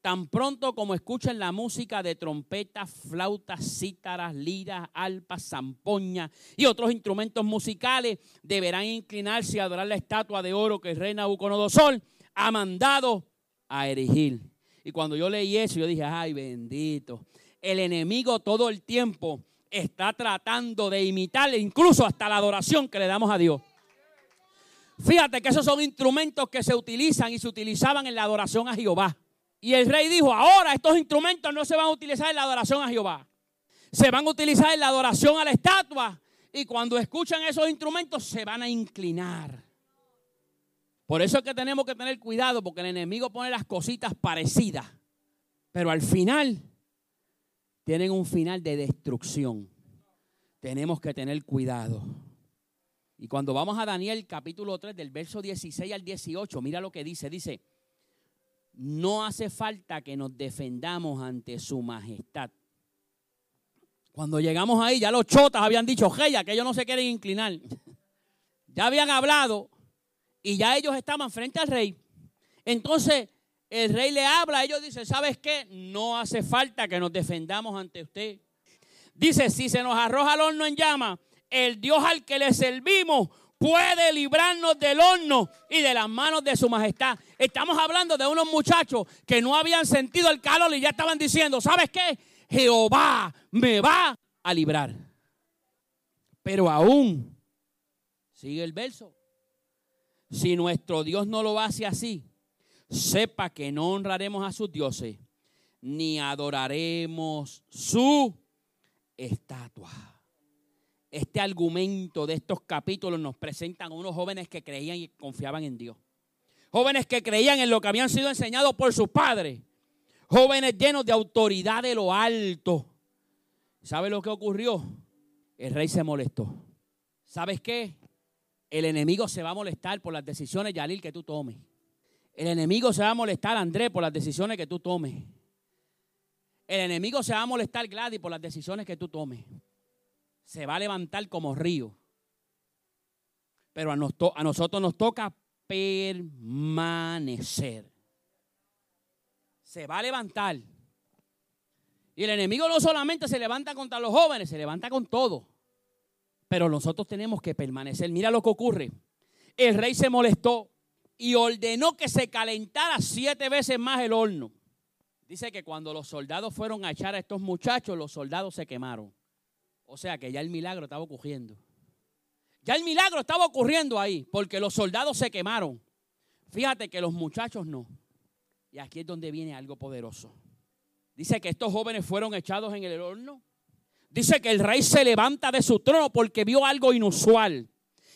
tan pronto como escuchen la música de trompetas, flautas, cítaras, liras, alpas, zampoñas y otros instrumentos musicales, deberán inclinarse a adorar la estatua de oro que el rey Nabucodonosor ha mandado a erigir. Y cuando yo leí eso, yo dije, ay bendito, el enemigo todo el tiempo está tratando de imitar incluso hasta la adoración que le damos a Dios. Fíjate que esos son instrumentos que se utilizan y se utilizaban en la adoración a Jehová. Y el rey dijo, ahora estos instrumentos no se van a utilizar en la adoración a Jehová. Se van a utilizar en la adoración a la estatua. Y cuando escuchan esos instrumentos se van a inclinar. Por eso es que tenemos que tener cuidado porque el enemigo pone las cositas parecidas. Pero al final tienen un final de destrucción. Tenemos que tener cuidado. Y cuando vamos a Daniel capítulo 3 del verso 16 al 18, mira lo que dice. Dice, no hace falta que nos defendamos ante su majestad. Cuando llegamos ahí, ya los chotas habían dicho, ya que ellos no se quieren inclinar. ya habían hablado y ya ellos estaban frente al rey. Entonces el rey le habla, ellos dicen, ¿sabes qué? No hace falta que nos defendamos ante usted. Dice, si se nos arroja el horno en llama, el Dios al que le servimos puede librarnos del horno y de las manos de su majestad. Estamos hablando de unos muchachos que no habían sentido el calor y ya estaban diciendo, ¿sabes qué? Jehová me va a librar. Pero aún, sigue el verso, si nuestro Dios no lo hace así, sepa que no honraremos a sus dioses, ni adoraremos su estatua este argumento de estos capítulos nos presentan a unos jóvenes que creían y confiaban en Dios. Jóvenes que creían en lo que habían sido enseñados por sus padres. Jóvenes llenos de autoridad de lo alto. ¿Sabe lo que ocurrió? El rey se molestó. ¿Sabes qué? El enemigo se va a molestar por las decisiones, Yalil, que tú tomes. El enemigo se va a molestar, Andrés, por las decisiones que tú tomes. El enemigo se va a molestar, Gladys, por las decisiones que tú tomes se va a levantar como río. Pero a, a nosotros nos toca permanecer. Se va a levantar. Y el enemigo no solamente se levanta contra los jóvenes, se levanta con todo. Pero nosotros tenemos que permanecer. Mira lo que ocurre. El rey se molestó y ordenó que se calentara siete veces más el horno. Dice que cuando los soldados fueron a echar a estos muchachos, los soldados se quemaron. O sea que ya el milagro estaba ocurriendo. Ya el milagro estaba ocurriendo ahí, porque los soldados se quemaron. Fíjate que los muchachos no. Y aquí es donde viene algo poderoso. Dice que estos jóvenes fueron echados en el horno. Dice que el rey se levanta de su trono porque vio algo inusual.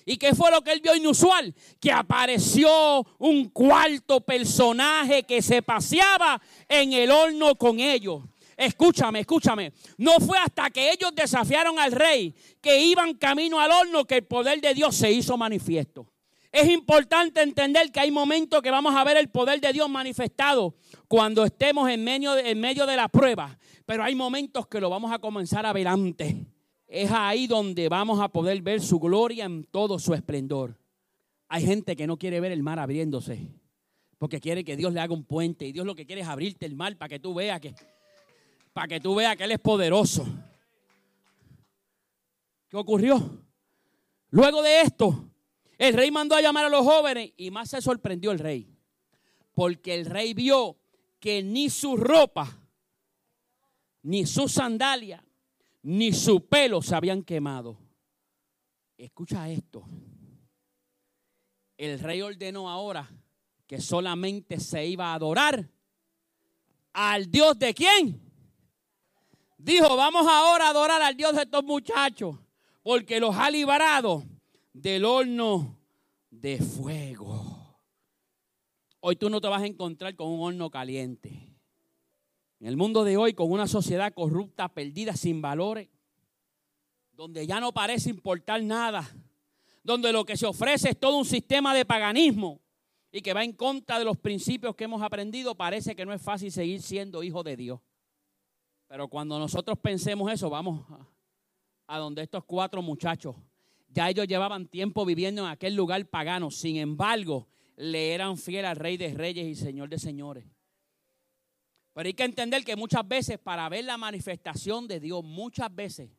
¿Y qué fue lo que él vio inusual? Que apareció un cuarto personaje que se paseaba en el horno con ellos. Escúchame, escúchame. No fue hasta que ellos desafiaron al rey que iban camino al horno que el poder de Dios se hizo manifiesto. Es importante entender que hay momentos que vamos a ver el poder de Dios manifestado cuando estemos en medio, de, en medio de la prueba. Pero hay momentos que lo vamos a comenzar a ver antes. Es ahí donde vamos a poder ver su gloria en todo su esplendor. Hay gente que no quiere ver el mar abriéndose porque quiere que Dios le haga un puente y Dios lo que quiere es abrirte el mar para que tú veas que para que tú veas que él es poderoso. ¿Qué ocurrió? Luego de esto, el rey mandó a llamar a los jóvenes y más se sorprendió el rey. Porque el rey vio que ni su ropa, ni su sandalia, ni su pelo se habían quemado. Escucha esto. El rey ordenó ahora que solamente se iba a adorar al Dios de quién. Dijo, vamos ahora a adorar al Dios de estos muchachos, porque los ha librado del horno de fuego. Hoy tú no te vas a encontrar con un horno caliente. En el mundo de hoy, con una sociedad corrupta, perdida, sin valores, donde ya no parece importar nada, donde lo que se ofrece es todo un sistema de paganismo y que va en contra de los principios que hemos aprendido, parece que no es fácil seguir siendo hijo de Dios. Pero cuando nosotros pensemos eso, vamos a, donde estos cuatro muchachos ya ellos llevaban tiempo viviendo en aquel lugar pagano. Sin embargo, le eran fieles al Rey de Reyes y Señor de Señores. Pero hay que entender que muchas veces para ver la manifestación de Dios, muchas veces,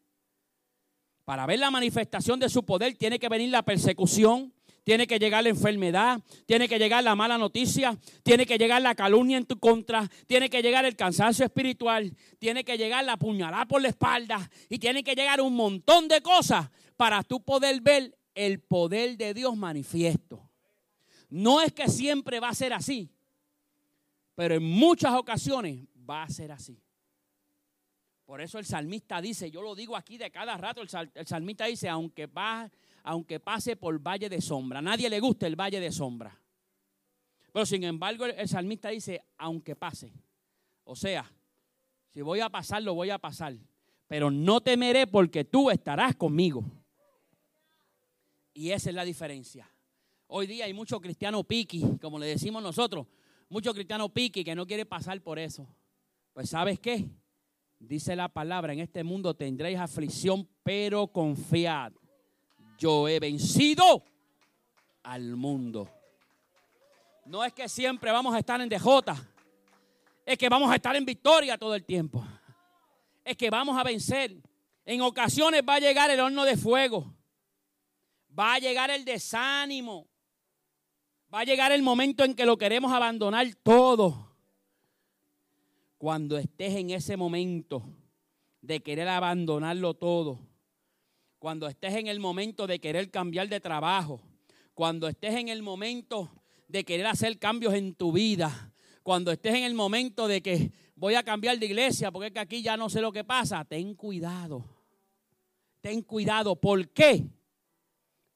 para ver la manifestación de su poder, tiene que venir la persecución, tiene que llegar la enfermedad, tiene que llegar la mala noticia, tiene que llegar la calumnia en tu contra, tiene que llegar el cansancio espiritual, tiene que llegar la puñalada por la espalda y tiene que llegar un montón de cosas para tú poder ver el poder de Dios manifiesto. No es que siempre va a ser así, pero en muchas ocasiones va a ser así. Por eso el salmista dice, yo lo digo aquí de cada rato, el, salmista dice, aunque, va, aunque pase por valle de sombra, nadie le gusta el valle de sombra. Pero sin embargo el salmista dice, aunque pase. O sea, si voy a pasar, lo voy a pasar. Pero no temeré porque tú estarás conmigo. Y esa es la diferencia. Hoy día hay muchos cristianos piqui, como le decimos nosotros, muchos cristianos piqui que no quieren pasar por eso. Pues sabes qué? Dice la palabra, en este mundo tendréis aflicción, pero confiad. Yo he vencido al mundo. No es que siempre vamos a estar en DJ, es que vamos a estar en victoria todo el tiempo. Es que vamos a vencer. En ocasiones va a llegar el horno de fuego. Va a llegar el desánimo. Va a llegar el momento en que lo queremos abandonar todo. Cuando estés en ese momento de querer abandonarlo todo. Cuando estés en el momento de querer cambiar de trabajo. Cuando estés en el momento de querer hacer cambios en tu vida. Cuando estés en el momento de que voy a cambiar de iglesia porque es que aquí ya no sé lo que pasa. Ten cuidado. Ten cuidado. ¿Por qué?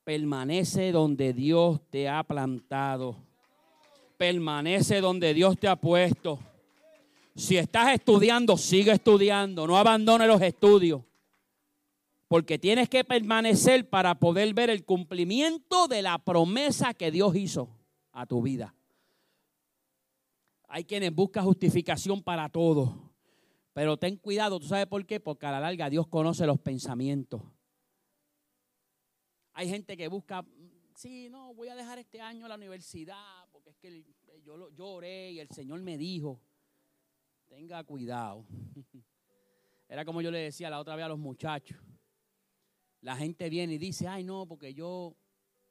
Permanece donde Dios te ha plantado. Permanece donde Dios te ha puesto. Si estás estudiando, sigue estudiando. No abandone los estudios. Porque tienes que permanecer para poder ver el cumplimiento de la promesa que Dios hizo a tu vida. Hay quienes buscan justificación para todo. Pero ten cuidado, ¿tú sabes por qué? Porque a la larga Dios conoce los pensamientos. Hay gente que busca, sí, no, voy a dejar este año la universidad porque es que yo, yo oré y el Señor me dijo, tenga cuidado. Era como yo le decía la otra vez a los muchachos. La gente viene y dice, ay no, porque yo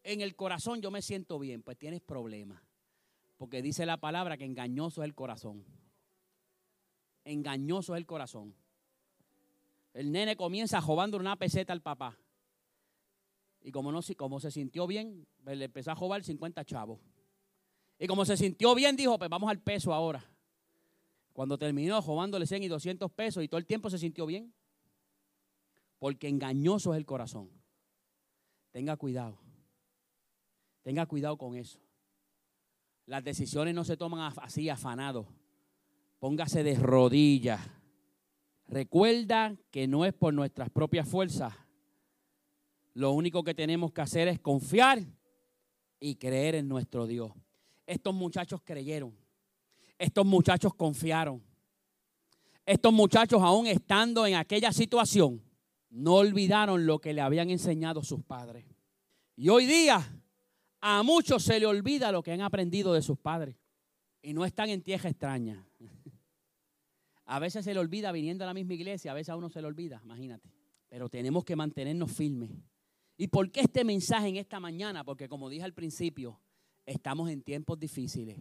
en el corazón yo me siento bien. Pues tienes problemas. Porque dice la palabra que engañoso es el corazón. Engañoso es el corazón. El nene comienza jobando una peseta al papá. Y como, no, como se sintió bien, pues le empezó a jobar 50 chavos. Y como se sintió bien, dijo, pues vamos al peso ahora. Cuando terminó jobándole 100 y 200 pesos y todo el tiempo se sintió bien. Porque engañoso es el corazón. Tenga cuidado. Tenga cuidado con eso. Las decisiones no se toman así afanados. Póngase de rodillas. Recuerda que no es por nuestras propias fuerzas, lo único que tenemos que hacer es confiar y creer en nuestro Dios. Estos muchachos creyeron. Estos muchachos confiaron. Estos muchachos, aún estando en aquella situación, no olvidaron lo que le habían enseñado sus padres. Y hoy día a muchos se le olvida lo que han aprendido de sus padres y no están en tierra extraña. A veces se le olvida viniendo a la misma iglesia, a veces a uno se le olvida, imagínate. Pero tenemos que mantenernos firmes. ¿Y por qué este mensaje en esta mañana? Porque como dije al principio, estamos en tiempos difíciles.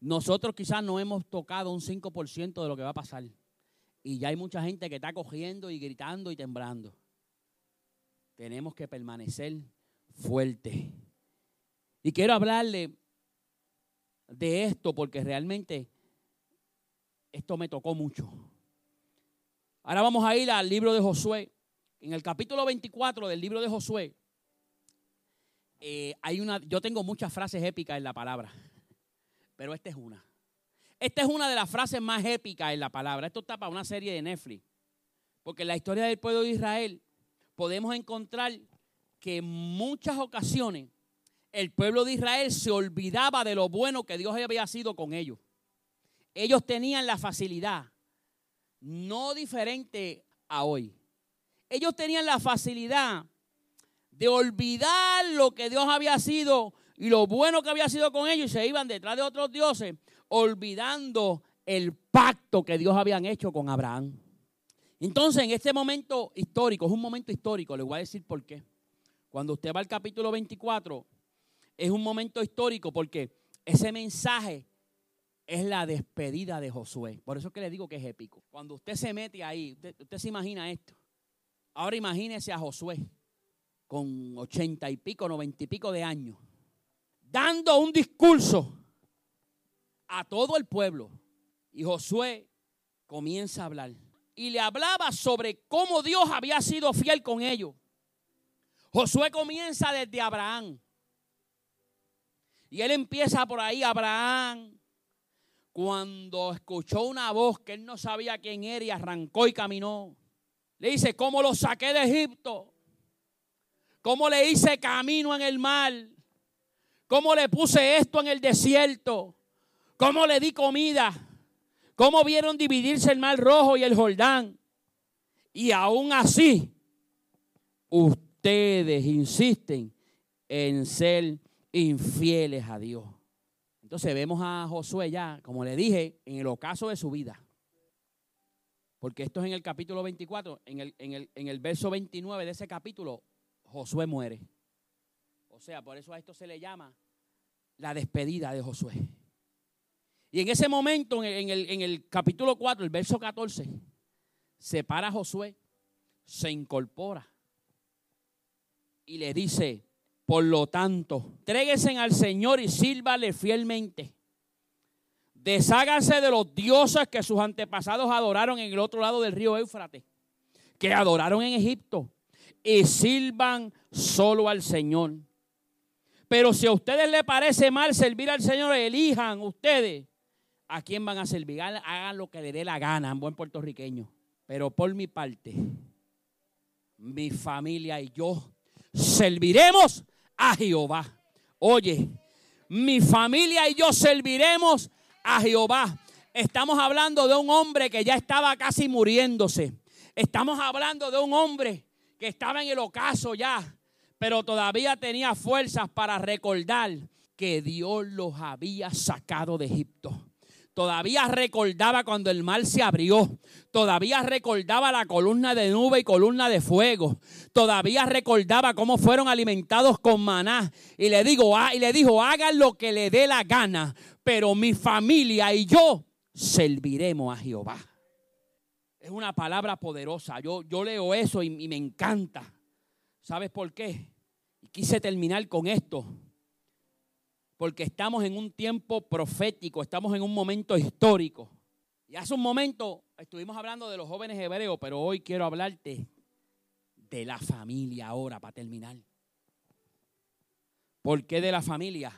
Nosotros quizás no hemos tocado un 5% de lo que va a pasar. Y ya hay mucha gente que está cogiendo y gritando y temblando. Tenemos que permanecer fuertes. Y quiero hablarle de esto porque realmente esto me tocó mucho. Ahora vamos a ir al libro de Josué. En el capítulo 24 del libro de Josué, eh, hay una, yo tengo muchas frases épicas en la palabra, pero esta es una. Esta es una de las frases más épicas en la palabra. Esto está para una serie de Netflix. Porque en la historia del pueblo de Israel podemos encontrar que en muchas ocasiones el pueblo de Israel se olvidaba de lo bueno que Dios había sido con ellos. Ellos tenían la facilidad, no diferente a hoy. Ellos tenían la facilidad de olvidar lo que Dios había sido y lo bueno que había sido con ellos y se iban detrás de otros dioses, olvidando el pacto que Dios habían hecho con Abraham. Entonces, en este momento histórico, es un momento histórico, les voy a decir por qué. Cuando usted va al capítulo 24, es un momento histórico porque ese mensaje es la despedida de Josué. Por eso es que le digo que es épico. Cuando usted se mete ahí, usted, se imagina esto. Ahora imagínese a Josué con ochenta y pico, noventa y pico de años, dando un discurso a todo el pueblo. Y Josué comienza a hablar. Y le hablaba sobre cómo Dios había sido fiel con ellos. Josué comienza desde Abraham. Y él empieza por ahí, Abraham, cuando escuchó una voz que él no sabía quién era y arrancó y caminó. Le dice, ¿cómo lo saqué de Egipto? ¿Cómo le hice camino en el mar? ¿Cómo le puse esto en el desierto? ¿Cómo le di comida? ¿Cómo vieron dividirse el mar rojo y el Jordán? Y aún así, ustedes insisten en ser infieles a Dios. Entonces vemos a Josué ya, como le dije, en el ocaso de su vida. Porque esto es en el capítulo 24, en el, en el verso 29 de ese capítulo, Josué muere. O sea, por eso a esto se le llama la despedida de Josué. Y en ese momento, en el, capítulo 4, el verso 14, se para Josué, se incorpora y le dice, por lo tanto, tréguesen al Señor y sírvale fielmente. Desháganse de los dioses que sus antepasados adoraron en el otro lado del río Éufrates, que adoraron en Egipto, y sirvan solo al Señor. Pero si a ustedes les parece mal servir al Señor, elijan ustedes a quién van a servir. Hagan lo que les dé la gana, en buen puertorriqueño. Pero por mi parte, mi familia y yo serviremos a Jehová. Oye, mi familia y yo serviremos a Jehová. Estamos hablando de un hombre que ya estaba casi muriéndose. Estamos hablando de un hombre que estaba en el ocaso ya, pero todavía tenía fuerzas para recordar que Dios los había sacado de Egipto. Todavía recordaba cuando el mar se abrió. Todavía recordaba la columna de nube y columna de fuego. Todavía recordaba cómo fueron alimentados con maná. Y le, digo, ah, y le dijo, hagan lo que le dé la gana. Pero mi familia y yo serviremos a Jehová. Es una palabra poderosa. Yo, yo leo eso y, y me encanta. ¿Sabes por qué? Y quise terminar con esto porque estamos en un tiempo profético, estamos en un momento histórico. Y hace un momento estuvimos hablando de los jóvenes hebreos, pero hoy quiero hablarte de la familia ahora, para terminar. ¿Por qué de la familia?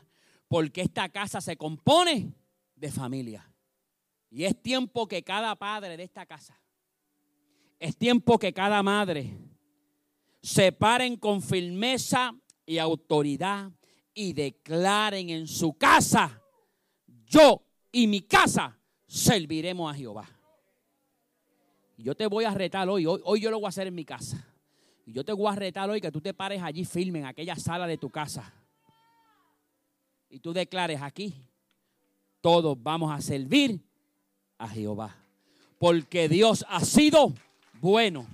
Porque esta casa se compone de familia. Y es tiempo que cada padre de esta casa, es tiempo que cada madre se paren con firmeza y autoridad y declaren en su casa, yo y mi casa serviremos a Jehová. Yo te voy a retar hoy, hoy, hoy yo lo voy a hacer en mi casa. Y yo te voy a retar hoy que tú te pares allí firme en aquella sala de tu casa. Y tú declares aquí, todos vamos a servir a Jehová. Porque Dios ha sido bueno.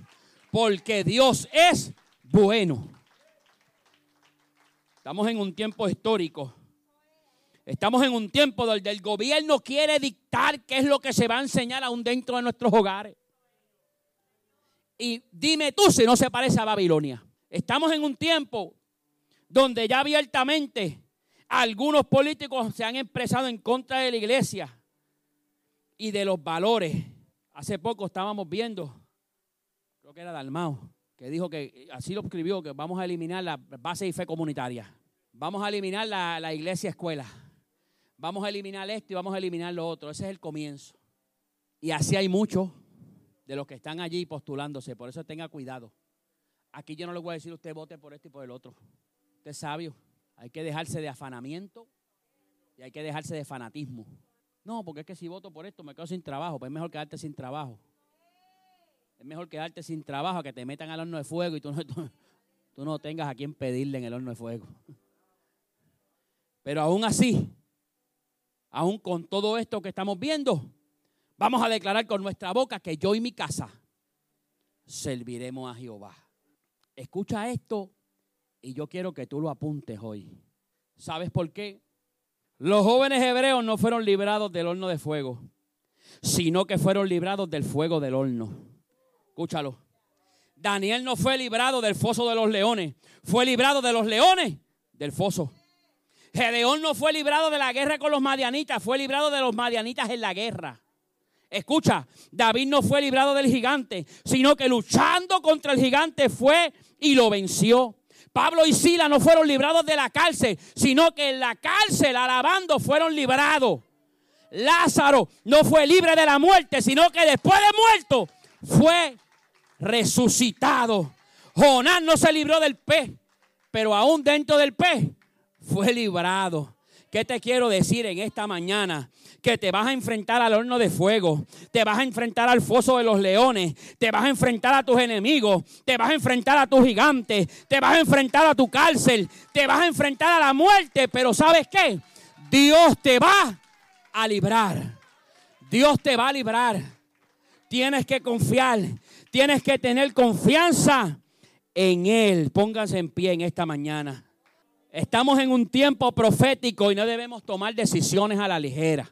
Porque Dios es bueno. Estamos en un tiempo histórico. Estamos en un tiempo donde el gobierno quiere dictar qué es lo que se va a enseñar aún dentro de nuestros hogares. Y dime tú si no se parece a Babilonia. Estamos en un tiempo donde ya abiertamente algunos políticos se han expresado en contra de la iglesia y de los valores. Hace poco estábamos viendo, creo que era Dalmao, que dijo que, así lo escribió, que vamos a eliminar la base y fe comunitaria. Vamos a eliminar la, la iglesia escuela. Vamos a eliminar esto y vamos a eliminar lo otro. Ese es el comienzo. Y así hay muchos de los que están allí postulándose. Por eso tenga cuidado. Aquí yo no le voy a decir usted vote por esto y por el otro. Usted es sabio. Hay que dejarse de afanamiento y hay que dejarse de fanatismo. No, porque es que si voto por esto me quedo sin trabajo. Pues es mejor quedarte sin trabajo. Es mejor quedarte sin trabajo que te metan al horno de fuego y tú no, tú no tengas a quien pedirle en el horno de fuego. Pero aún así, aún con todo esto que estamos viendo, Vamos a declarar con nuestra boca que yo y mi casa serviremos a Jehová. Escucha esto y yo quiero que tú lo apuntes hoy. ¿Sabes por qué? Los jóvenes hebreos no fueron librados del horno de fuego, sino que fueron librados del fuego del horno. Escúchalo. Daniel no fue librado del foso de los leones, fue librado de los leones del foso. Gedeón no fue librado de la guerra con los madianitas, fue librado de los madianitas en la guerra. Escucha, David no fue librado del gigante, sino que luchando contra el gigante fue y lo venció. Pablo y Sila no fueron librados de la cárcel, sino que en la cárcel alabando fueron librados. Lázaro no fue libre de la muerte, sino que después de muerto fue resucitado. Jonás no se libró del pez, pero aún dentro del pez fue librado. ¿Qué te quiero decir en esta mañana? Que te vas a enfrentar al horno de fuego, te vas a enfrentar al foso de los leones, te vas a enfrentar a tus enemigos, te vas a enfrentar a tus gigantes, te vas a enfrentar a tu cárcel, te vas a enfrentar a la muerte, pero ¿sabes qué? Dios te va a librar. Dios te va a librar. Tienes que confiar, tienes que tener confianza en Él. Pónganse en pie en esta mañana. Estamos en un tiempo profético y no debemos tomar decisiones a la ligera.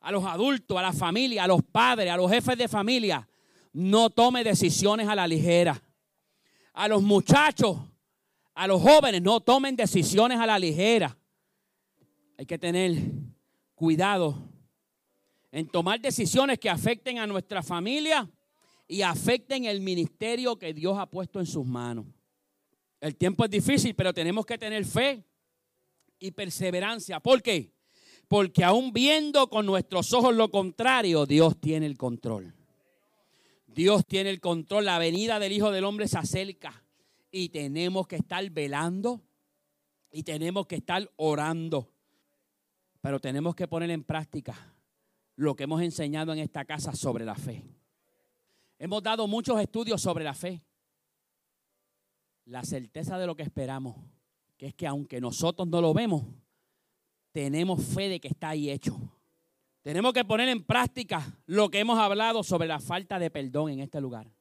A los adultos, a la familia, a los padres, a los jefes de familia, no tome decisiones a la ligera. A los muchachos, a los jóvenes, no tomen decisiones a la ligera. Hay que tener cuidado en tomar decisiones que afecten a nuestra familia y afecten el ministerio que Dios ha puesto en sus manos. El tiempo es difícil, pero tenemos que tener fe y perseverancia. ¿Por qué? Porque aún viendo con nuestros ojos lo contrario, Dios tiene el control. Dios tiene el control. La venida del Hijo del Hombre se acerca y tenemos que estar velando y tenemos que estar orando. Pero tenemos que poner en práctica lo que hemos enseñado en esta casa sobre la fe. Hemos dado muchos estudios sobre la fe la certeza de lo que esperamos, que es que aunque nosotros no lo vemos, tenemos fe de que está ahí hecho. Tenemos que poner en práctica lo que hemos hablado sobre la falta de perdón en este lugar.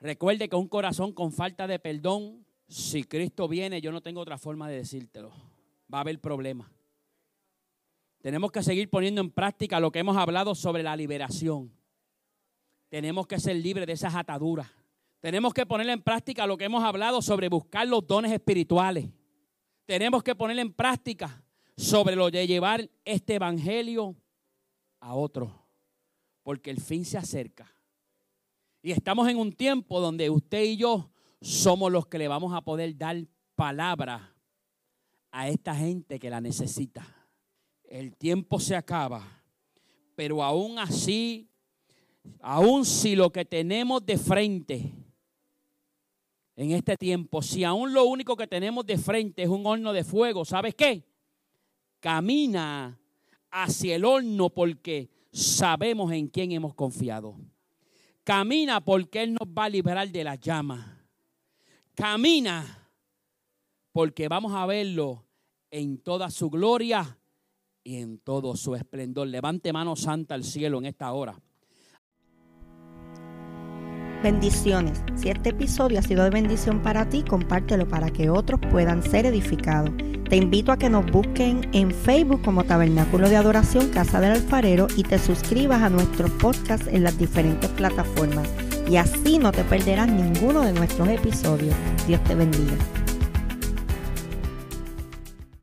Recuerde que un corazón con falta de perdón, si Cristo viene, yo no tengo otra forma de decírtelo. Va a haber problema. Tenemos que seguir poniendo en práctica lo que hemos hablado sobre la liberación. Tenemos que ser libres de esas ataduras. Tenemos que poner en práctica lo que hemos hablado sobre buscar los dones espirituales. Tenemos que poner en práctica sobre lo de llevar este evangelio a otro, porque el fin se acerca. Y estamos en un tiempo donde usted y yo somos los que le vamos a poder dar palabra a esta gente que la necesita. El tiempo se acaba, pero aún así, aún si lo que tenemos de frente en este tiempo, si aún lo único que tenemos de frente es un horno de fuego, ¿sabes qué? Camina hacia el horno porque sabemos en quién hemos confiado. Camina porque Él nos va a liberar de la llama. Camina porque vamos a verlo en toda su gloria y en todo su esplendor. Levante mano santa al cielo en esta hora. Bendiciones. Si este episodio ha sido de bendición para ti, compártelo para que otros puedan ser edificados. Te invito a que nos busquen en Facebook como Tabernáculo de Adoración Casa del Alfarero y te suscribas a nuestros podcasts en las diferentes plataformas. Y así no te perderás ninguno de nuestros episodios. Dios te bendiga.